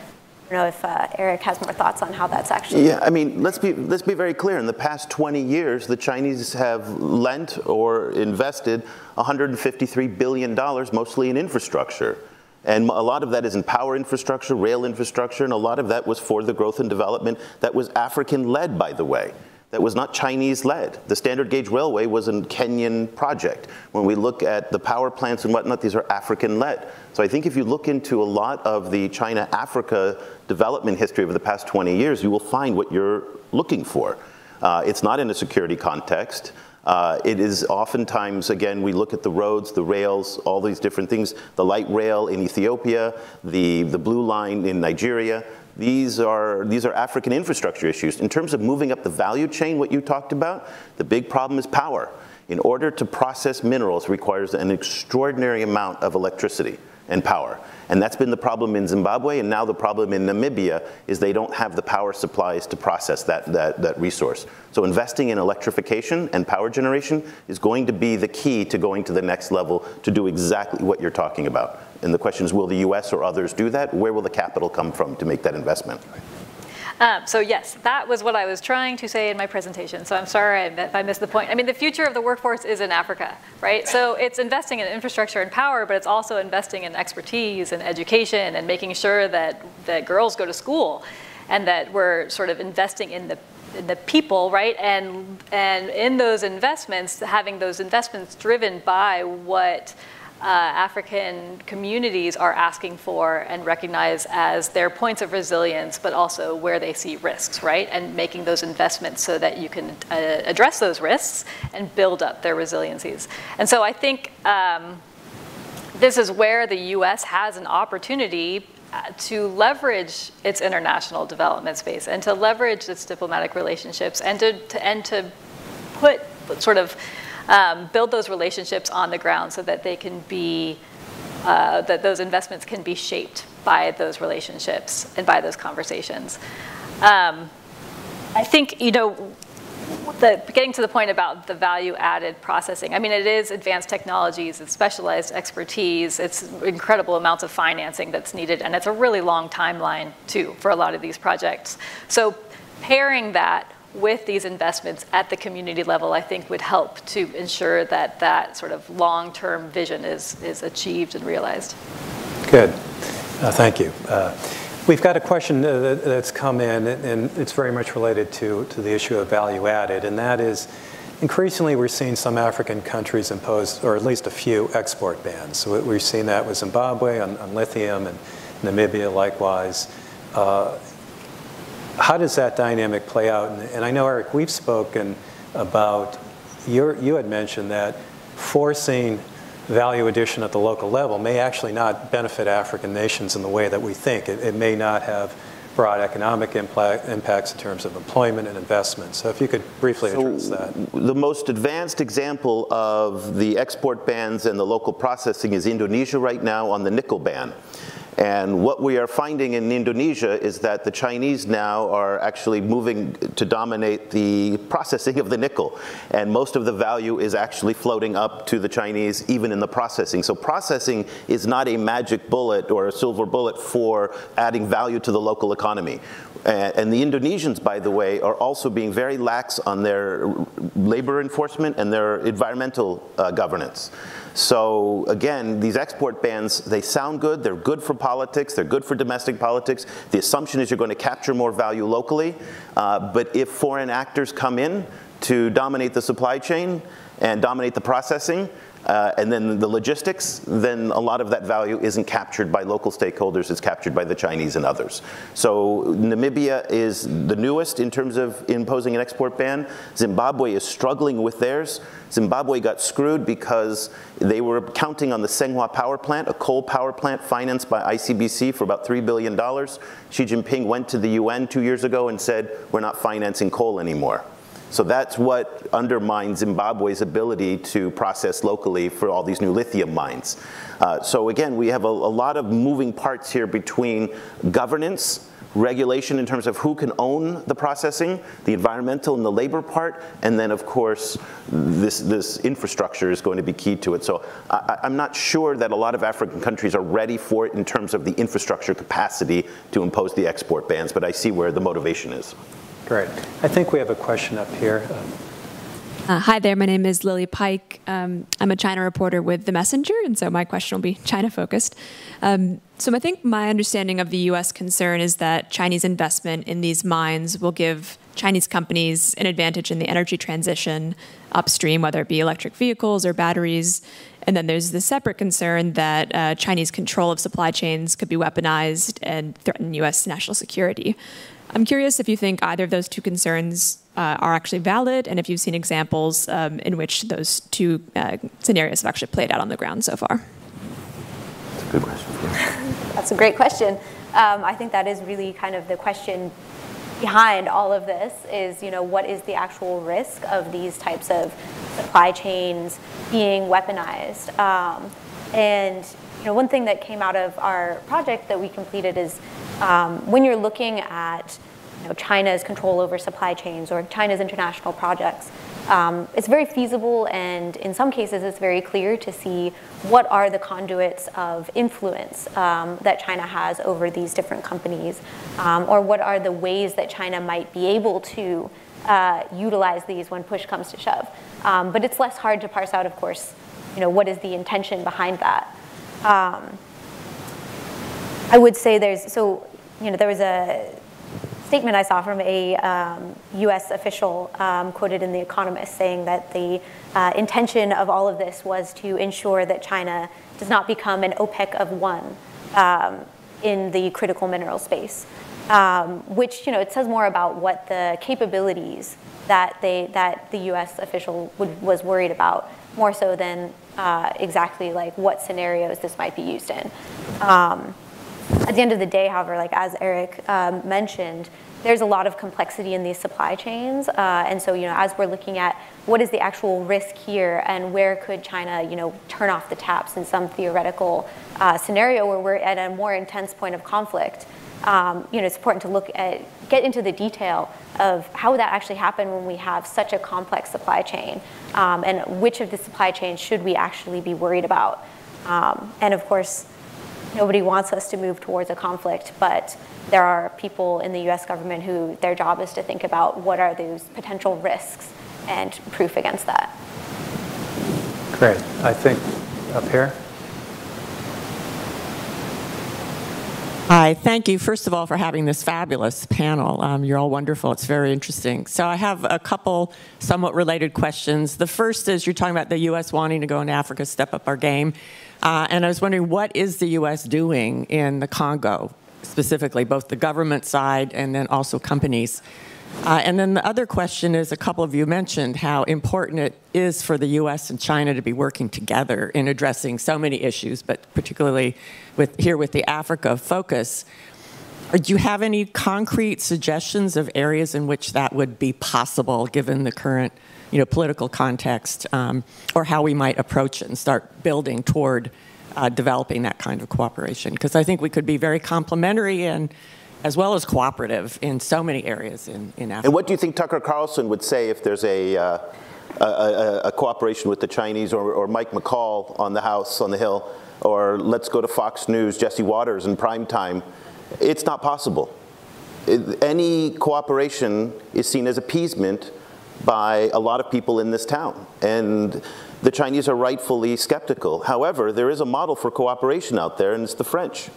S5: I don't know if uh, Eric has more thoughts on how that's actually.
S4: Yeah, I mean, let's be let's be very clear. In the past 20 years, the Chinese have lent or invested 153 billion dollars, mostly in infrastructure. And a lot of that is in power infrastructure, rail infrastructure, and a lot of that was for the growth and development that was African led, by the way that was not Chinese led. The standard gauge railway was a Kenyan project. When we look at the power plants and whatnot, these are African led. So I think if you look into a lot of the China Africa development history over the past 20 years, you will find what you're looking for. Uh, it's not in a security context. Uh, it is oftentimes, again, we look at the roads, the rails, all these different things, the light rail in Ethiopia, the, the blue line in Nigeria. These are, these are African infrastructure issues. In terms of moving up the value chain, what you talked about, the big problem is power. In order to process minerals requires an extraordinary amount of electricity and power. And that's been the problem in Zimbabwe, and now the problem in Namibia is they don't have the power supplies to process that, that, that resource. So investing in electrification and power generation is going to be the key to going to the next level to do exactly what you're talking about. And the question is, will the US or others do that? Where will the capital come from to make that investment?
S6: Um, so yes, that was what I was trying to say in my presentation. So I'm sorry if I missed the point. I mean, the future of the workforce is in Africa, right? So it's investing in infrastructure and power, but it's also investing in expertise and education and making sure that, that girls go to school and that we're sort of investing in the in the people, right? And and in those investments, having those investments driven by what uh, African communities are asking for and recognize as their points of resilience, but also where they see risks, right? And making those investments so that you can uh, address those risks and build up their resiliencies. And so I think um, this is where the US has an opportunity uh, to leverage its international development space and to leverage its diplomatic relationships and to, to and to put sort of um, build those relationships on the ground so that they can be, uh, that those investments can be shaped by those relationships and by those conversations. Um, I think, you know, the, getting to the point about the value added processing, I mean, it is advanced technologies, it's specialized expertise, it's incredible amounts of financing that's needed, and it's a really long timeline, too, for a lot of these projects. So pairing that with these investments at the community level, I think would help to ensure that that sort of long-term vision is, is achieved and realized.
S3: Good. Uh, thank you. Uh, we've got a question uh, that's come in, and it's very much related to, to the issue of value added, and that is increasingly we're seeing some African countries impose, or at least a few, export bans. So we've seen that with Zimbabwe on, on lithium and Namibia likewise. Uh, how does that dynamic play out? And, and I know, Eric, we've spoken about, you had mentioned that forcing value addition at the local level may actually not benefit African nations in the way that we think. It, it may not have broad economic impact, impacts in terms of employment and investment. So if you could briefly address so that.
S4: The most advanced example of the export bans and the local processing is Indonesia right now on the nickel ban. And what we are finding in Indonesia is that the Chinese now are actually moving to dominate the processing of the nickel. And most of the value is actually floating up to the Chinese, even in the processing. So processing is not a magic bullet or a silver bullet for adding value to the local economy. And the Indonesians, by the way, are also being very lax on their labor enforcement and their environmental uh, governance. So again, these export bans, they sound good, they're good for politics, they're good for domestic politics. The assumption is you're going to capture more value locally, uh, but if foreign actors come in to dominate the supply chain and dominate the processing, uh, and then the logistics, then a lot of that value isn't captured by local stakeholders, it's captured by the Chinese and others. So Namibia is the newest in terms of imposing an export ban. Zimbabwe is struggling with theirs. Zimbabwe got screwed because they were counting on the Sengwa power plant, a coal power plant financed by ICBC for about $3 billion. Xi Jinping went to the UN two years ago and said, we're not financing coal anymore. So that's what undermines Zimbabwe's ability to process locally for all these new lithium mines. Uh, so again, we have a, a lot of moving parts here between governance, regulation in terms of who can own the processing, the environmental and the labor part, and then of course this, this infrastructure is going to be key to it. So I, am not sure that a lot of African countries are ready for it in terms of the infrastructure capacity to impose the export bans, but I see where the motivation is.
S3: Great. I think we have a question up here.
S9: Uh, hi there, my name is Lily Pike. Um, I'm a China reporter with The Messenger, and so my question will be China focused. Um, so I think my understanding of the US concern is that Chinese investment in these mines will give Chinese companies an advantage in the energy transition upstream, whether it be electric vehicles or batteries. And then there's the separate concern that uh, Chinese control of supply chains could be weaponized and threaten US national security. I'm curious if you think either of those two concerns uh, are actually valid, and if you've seen examples um, in which those two uh, scenarios have actually played out on the ground so far.
S4: That's a good question.
S5: That's a great question. Um, I think that is really kind of the question behind all of this is, you know, what is the actual risk of these types of supply chains being weaponized? Um, and you know, one thing that came out of our project that we completed is um, when you're looking at you know, China's control over supply chains or China's international projects, um, it's very feasible and in some cases it's very clear to see what are the conduits of influence um, that China has over these different companies um, or what are the ways that China might be able to uh, utilize these when push comes to shove. Um, but it's less hard to parse out, of course, you know, what is the intention behind that. Um, I would say there's, so, you know, there was a statement I saw from a um, US official um, quoted in The Economist saying that the uh, intention of all of this was to ensure that China does not become an OPEC of one um, in the critical mineral space. Um, which, you know, it says more about what the capabilities that they, that the US official would, was worried about, more so than uh, exactly like what scenarios this might be used in. Um, at the end of the day, however, like as Eric um, mentioned, there's a lot of complexity in these supply chains. Uh, and so, you know, as we're looking at what is the actual risk here and where could China, you know, turn off the taps in some theoretical uh, scenario where we're at a more intense point of conflict, um, you know, it's important to look at, get into the detail of how that actually happen when we have such a complex supply chain, um, and which of the supply chains should we actually be worried about. Um, and of course, nobody wants us to move towards a conflict, but there are people in the U.S. government who their job is to think about what are those potential risks and proof against that.
S3: Great. I think up here.
S10: Hi, thank you, first of all, for having this fabulous panel. Um, you're all wonderful. It's very interesting. So, I have a couple somewhat related questions. The first is you're talking about the U.S. wanting to go into Africa, step up our game. Uh, and I was wondering, what is the U.S. doing in the Congo, specifically, both the government side and then also companies? Uh, and then the other question is a couple of you mentioned how important it is for the US and China to be working together in addressing so many issues, but particularly with, here with the Africa focus. Uh, do you have any concrete suggestions of areas in which that would be possible given the current you know, political context um, or how we might approach it and start building toward uh, developing that kind of cooperation? Because I think we could be very complementary and as well as cooperative in so many areas in, in Africa.
S4: And what do you think Tucker Carlson would say if there's a, uh, a, a, a, cooperation with the Chinese or, or, Mike McCaul on the House on the Hill, or let's go to Fox News, Jesse Watters in prime time? It's not possible. Any cooperation is seen as appeasement by a lot of people in this town. And the Chinese are rightfully skeptical. However, there is a model for cooperation out there, and it's the French.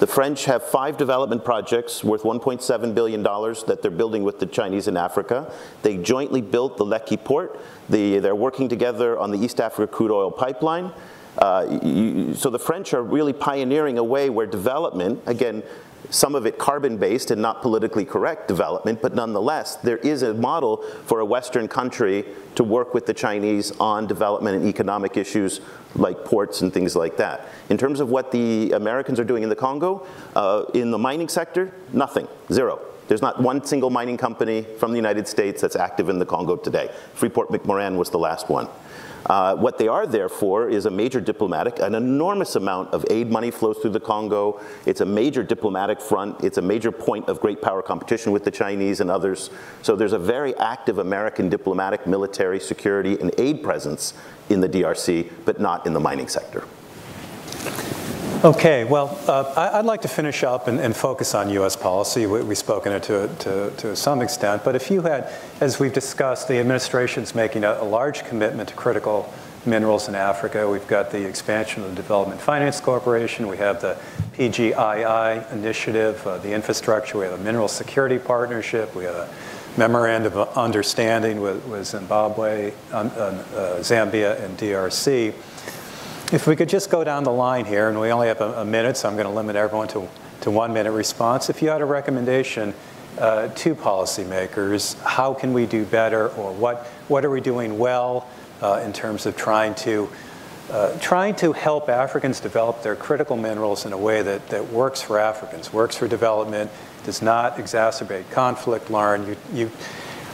S4: The French have five development projects worth $1.7 billion that they're building with the Chinese in Africa. They jointly built the Lekki port. The, they're working together on the East Africa crude oil pipeline. Uh, you, so the French are really pioneering a way where development, again, some of it carbon-based and not politically correct development, but nonetheless, there is a model for a Western country to work with the Chinese on development and economic issues like ports and things like that. In terms of what the Americans are doing in the Congo, uh, in the mining sector, nothing, zero. There's not one single mining company from the United States that's active in the Congo today. Freeport-McMoRan was the last one. Uh, what they are there for is a major diplomatic, an enormous amount of aid money flows through the Congo. It's a major diplomatic front. It's a major point of great power competition with the Chinese and others. So there's a very active American diplomatic, military, security, and aid presence in the DRC, but not in the mining sector.
S3: Okay, well, uh, I, would like to finish up and, and, focus on U.S. policy. We, have spoken it to, to, to, some extent, but if you had, as we've discussed, the administration's making a, a, large commitment to critical minerals in Africa. We've got the expansion of the Development Finance Corporation. We have the PGII initiative, uh, the infrastructure. We have a mineral security partnership. We have a memorandum of understanding with, with Zimbabwe, um, uh, Zambia, and DRC. If we could just go down the line here, and we only have a, a minute, so I'm going to limit everyone to, to one minute response. If you had a recommendation uh, to policymakers, how can we do better, or what, what are we doing well uh, in terms of trying to uh, trying to help Africans develop their critical minerals in a way that, that works for Africans, works for development, does not exacerbate conflict. Lauren, you, you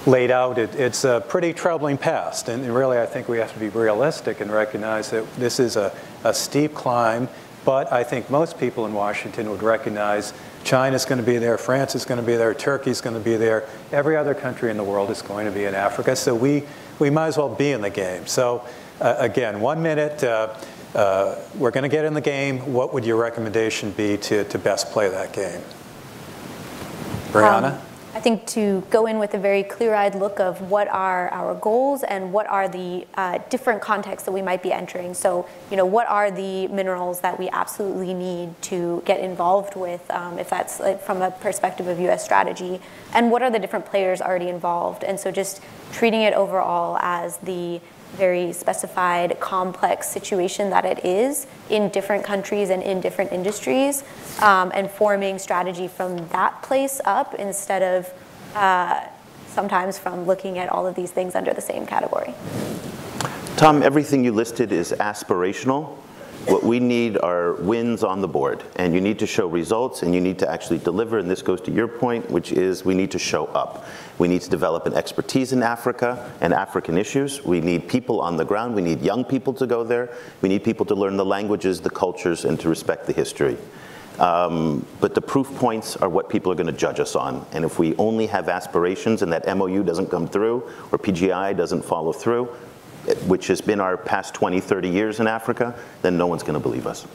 S3: laid out, it, it's a pretty troubling past. And, really, I think we have to be realistic and recognize that this is a, a steep climb. But I think most people in Washington would recognize China's going to be there, France is going to be there, Turkey's going to be there. Every other country in the world is going to be in Africa. So we, we might as well be in the game. So uh, again, one minute. Uh, uh, we're going to get in the game. What would your recommendation be to, to best play that game? Briana? Um,
S5: I think to go in with a very clear-eyed look of what are our goals and what are the uh, different contexts that we might be entering. So, you know, what are the minerals that we absolutely need to get involved with, um, if that's like, from a perspective of U.S. strategy, and what are the different players already involved. And so, just treating it overall as the very specified, complex situation that it is in different countries and in different industries, um, and forming strategy from that place up instead of uh, sometimes from looking at all of these things under the same category.
S4: Tom, everything you listed is aspirational. What we need are wins on the board, and you need to show results, and you need to actually deliver, and this goes to your point, which is we need to show up. We need to develop an expertise in Africa and African issues. We need people on the ground. We need young people to go there. We need people to learn the languages, the cultures, and to respect the history. Um, but the proof points are what people are going to judge us on. And if we only have aspirations and that MOU doesn't come through or PGI doesn't follow through, which has been our past 20, 30 years in Africa, then no one's going to believe us.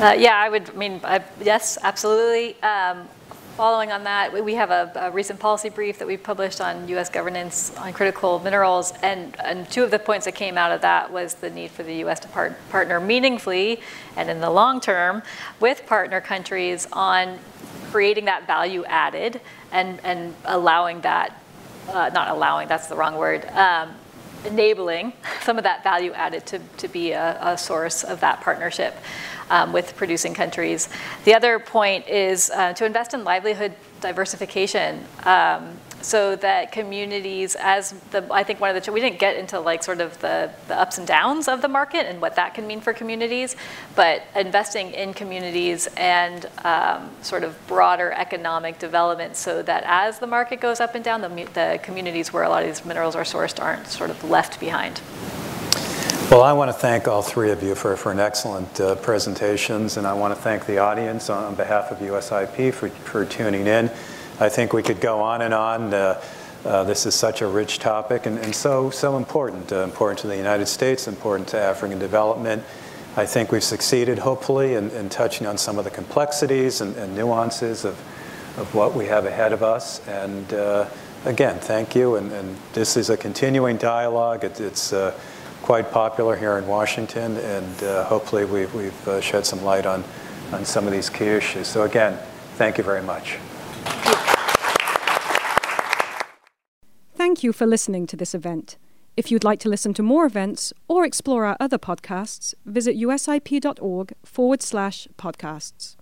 S6: Uh, yeah, I would I mean, I, yes, absolutely. Um, following on that, we have a, a, recent policy brief that we published on U.S. governance on critical minerals, and, and, two of the points that came out of that was the need for the U.S. to part, partner meaningfully and in the long term with partner countries on creating that value added and, and allowing that uh, not allowing, that's the wrong word, um, enabling some of that value added to, to be a, a source of that partnership um, with producing countries. The other point is uh, to invest in livelihood diversification. Um, so that communities as the i think one of the we didn't get into like sort of the, the ups and downs of the market and what that can mean for communities but investing in communities and um, sort of broader economic development so that as the market goes up and down the, the communities where a lot of these minerals are sourced aren't sort of left behind
S3: well, I want to thank all three of you for, for an excellent uh, presentations, and I want to thank the audience on, on behalf of USIP for, for tuning in. I think we could go on and on. Uh, uh, this is such a rich topic and, and so, so important, uh, important to the United States, important to African development. I think we've succeeded, hopefully, in, in touching on some of the complexities and, and, nuances of, of what we have ahead of us. And uh, again, thank you. And, and, this is a continuing dialogue. It, it's uh, quite popular here in Washington, and uh, hopefully we've, we've uh, shed some light on, on some of these key issues. So again, thank you very much.
S1: Thank you for listening to this event. If you'd like to listen to more events or explore our other podcasts, visit usip.org forward slash podcasts.